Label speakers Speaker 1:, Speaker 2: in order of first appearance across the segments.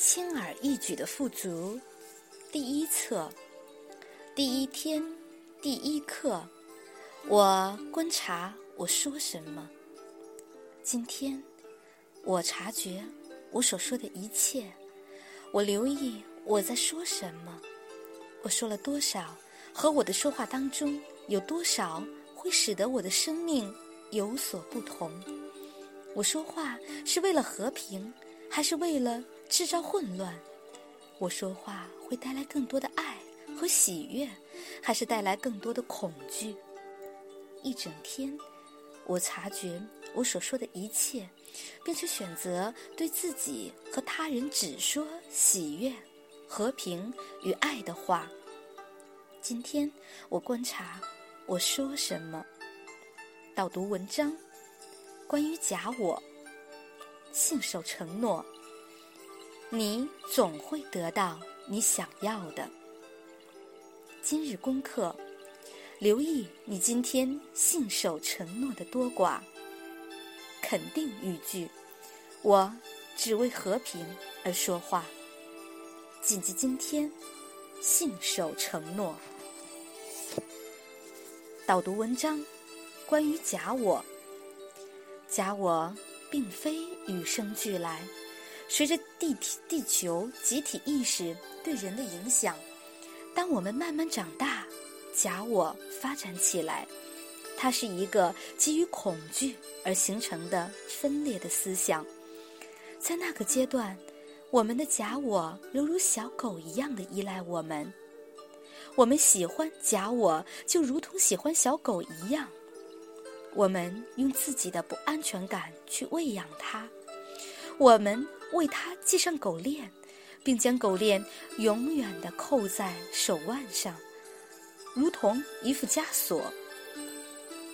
Speaker 1: 轻而易举的富足，第一册，第一天，第一课。我观察我说什么。今天，我察觉我所说的一切。我留意我在说什么。我说了多少？和我的说话当中有多少会使得我的生命有所不同？我说话是为了和平，还是为了？制造混乱，我说话会带来更多的爱和喜悦，还是带来更多的恐惧？一整天，我察觉我所说的一切，并且选择对自己和他人只说喜悦、和平与爱的话。今天，我观察我说什么，导读文章，关于假我，信守承诺。你总会得到你想要的。今日功课，留意你今天信守承诺的多寡。肯定语句：我只为和平而说话。谨记今天，信守承诺。导读文章，关于假我。假我并非与生俱来。随着地体地球集体意识对人的影响，当我们慢慢长大，假我发展起来，它是一个基于恐惧而形成的分裂的思想。在那个阶段，我们的假我犹如小狗一样的依赖我们，我们喜欢假我，就如同喜欢小狗一样，我们用自己的不安全感去喂养它，我们。为它系上狗链，并将狗链永远的扣在手腕上，如同一副枷锁。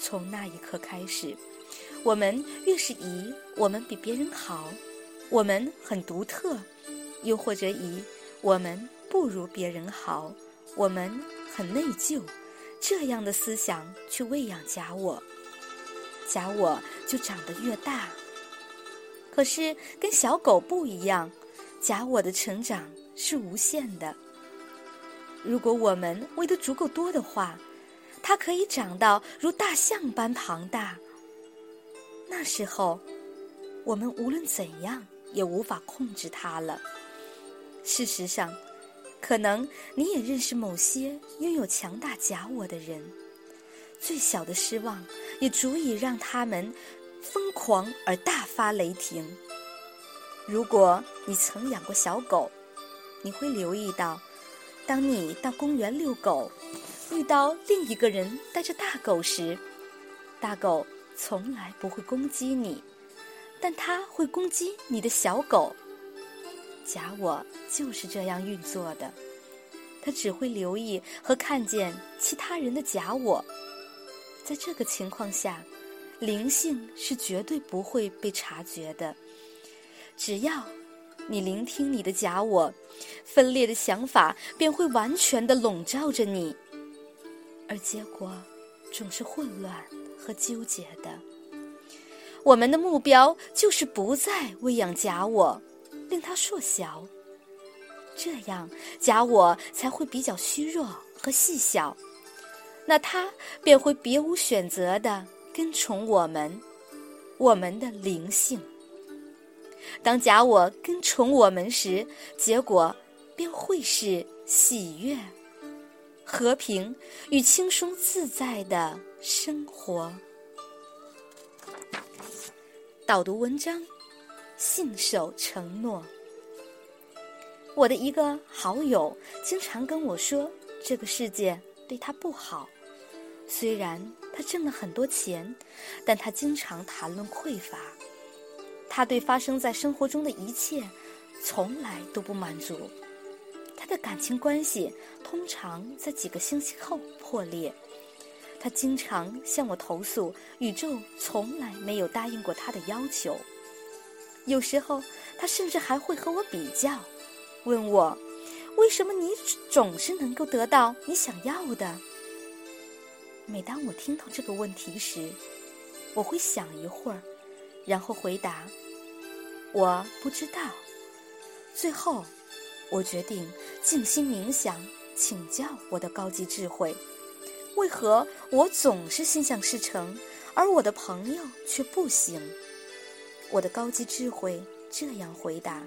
Speaker 1: 从那一刻开始，我们越是以我们比别人好，我们很独特，又或者以我们不如别人好，我们很内疚这样的思想去喂养假我，假我就长得越大。可是跟小狗不一样，假我的成长是无限的。如果我们喂得足够多的话，它可以长到如大象般庞大。那时候，我们无论怎样也无法控制它了。事实上，可能你也认识某些拥有强大假我的人，最小的失望也足以让他们。疯狂而大发雷霆。如果你曾养过小狗，你会留意到，当你到公园遛狗，遇到另一个人带着大狗时，大狗从来不会攻击你，但它会攻击你的小狗。假我就是这样运作的，它只会留意和看见其他人的假我，在这个情况下。灵性是绝对不会被察觉的，只要你聆听你的假我，分裂的想法便会完全的笼罩着你，而结果总是混乱和纠结的。我们的目标就是不再喂养假我，令它缩小，这样假我才会比较虚弱和细小，那它便会别无选择的。跟从我们，我们的灵性。当假我跟从我们时，结果便会是喜悦、和平与轻松自在的生活。导读文章：信守承诺。我的一个好友经常跟我说，这个世界对他不好。虽然他挣了很多钱，但他经常谈论匮乏。他对发生在生活中的一切，从来都不满足。他的感情关系通常在几个星期后破裂。他经常向我投诉，宇宙从来没有答应过他的要求。有时候，他甚至还会和我比较，问我：为什么你总是能够得到你想要的？每当我听到这个问题时，我会想一会儿，然后回答：“我不知道。最后，我决定静心冥想，请教我的高级智慧：为何我总是心想事成，而我的朋友却不行？我的高级智慧这样回答：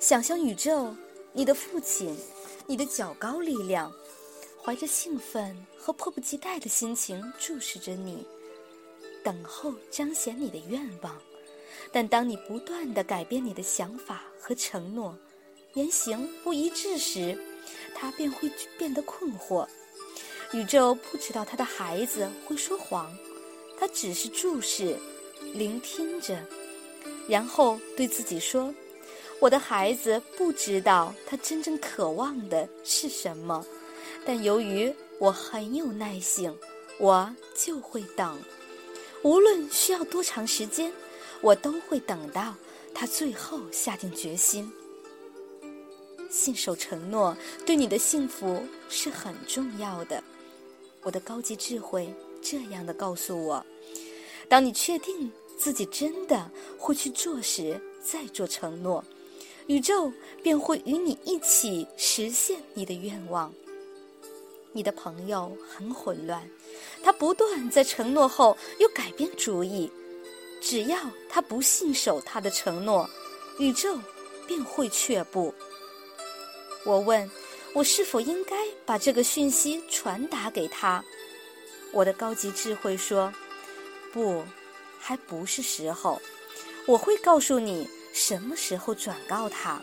Speaker 1: 想象宇宙，你的父亲，你的较高力量，怀着兴奋和迫不及待的心情注视着你，等候彰显你的愿望。但当你不断的改变你的想法和承诺，言行不一致时，他便会变得困惑。宇宙不知道他的孩子会说谎，他只是注视、聆听着，然后对自己说：“我的孩子不知道他真正渴望的是什么，但由于我很有耐性，我就会等，无论需要多长时间。”我都会等到他最后下定决心，信守承诺对你的幸福是很重要的。我的高级智慧这样的告诉我：当你确定自己真的会去做时，再做承诺，宇宙便会与你一起实现你的愿望。你的朋友很混乱，他不断在承诺后又改变主意。只要他不信守他的承诺，宇宙便会却步。我问，我是否应该把这个讯息传达给他？我的高级智慧说，不，还不是时候。我会告诉你什么时候转告他，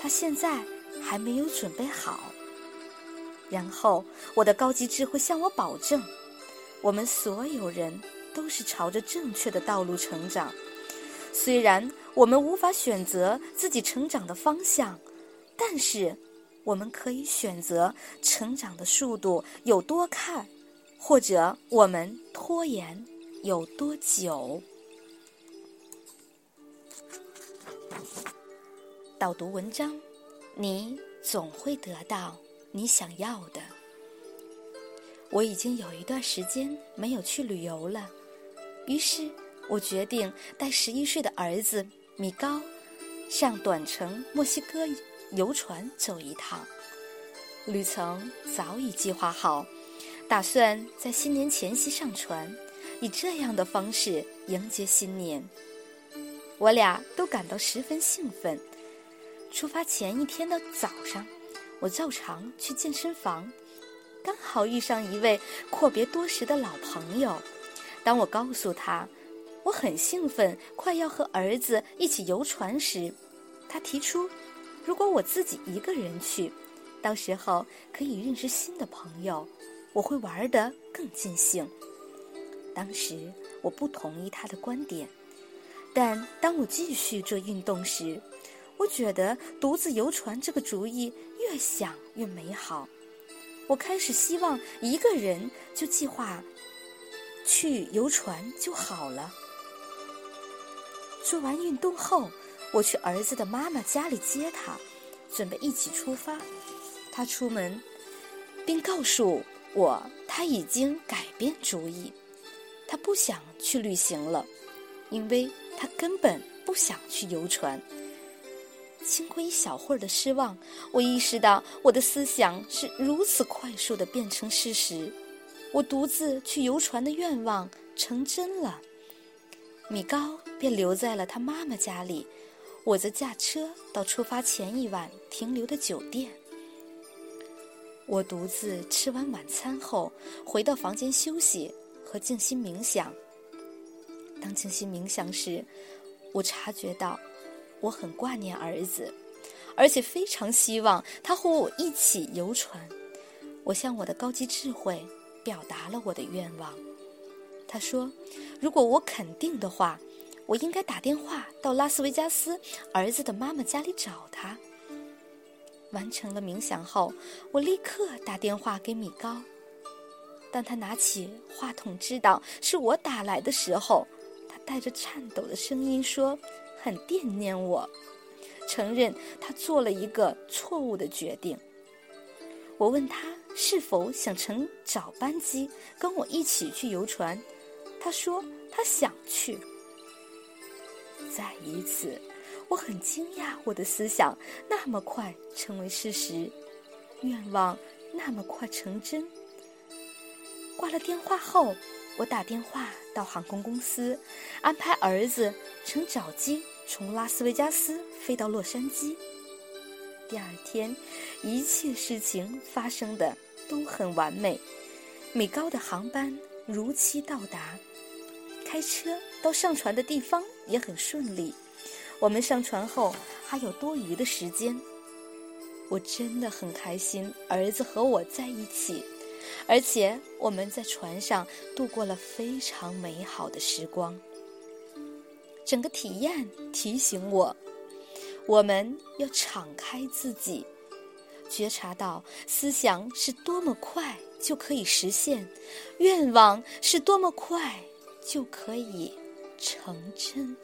Speaker 1: 他现在还没有准备好。然后，我的高级智慧向我保证，我们所有人。都是朝着正确的道路成长，虽然我们无法选择自己成长的方向，但是我们可以选择成长的速度有多快，或者我们拖延有多久。导读文章，你总会得到你想要的。我已经有一段时间没有去旅游了。于是我决定带十一岁的儿子米高上短程墨西哥游船走一趟。旅程早已计划好，打算在新年前夕上船，以这样的方式迎接新年。我俩都感到十分兴奋。出发前一天的早上，我照常去健身房，刚好遇上一位阔别多时的老朋友。当我告诉他我很兴奋，快要和儿子一起游船时，他提出，如果我自己一个人去，到时候可以认识新的朋友，我会玩得更尽兴。当时我不同意他的观点，但当我继续做运动时，我觉得独自游船这个主意越想越美好。我开始希望一个人就计划。去游船就好了。做完运动后，我去儿子的妈妈家里接他，准备一起出发。他出门，并告诉我他已经改变主意，他不想去旅行了，因为他根本不想去游船。经过一小会儿的失望，我意识到我的思想是如此快速的变成事实。我独自去游船的愿望成真了，米高便留在了他妈妈家里，我则驾车到出发前一晚停留的酒店。我独自吃完晚餐后，回到房间休息和静心冥想。当静心冥想时，我察觉到我很挂念儿子，而且非常希望他和我一起游船。我向我的高级智慧。表达了我的愿望。他说：“如果我肯定的话，我应该打电话到拉斯维加斯儿子的妈妈家里找他。”完成了冥想后，我立刻打电话给米高。当他拿起话筒，知道是我打来的时候，他带着颤抖的声音说：“很惦念我，承认他做了一个错误的决定。”我问他。是否想乘早班机跟我一起去游船？他说他想去。再一次，我很惊讶，我的思想那么快成为事实，愿望那么快成真。挂了电话后，我打电话到航空公司，安排儿子乘早机从拉斯维加斯飞到洛杉矶。第二天，一切事情发生的都很完美，美高的航班如期到达，开车到上船的地方也很顺利。我们上船后还有多余的时间，我真的很开心，儿子和我在一起，而且我们在船上度过了非常美好的时光。整个体验提醒我。我们要敞开自己，觉察到思想是多么快就可以实现，愿望是多么快就可以成真。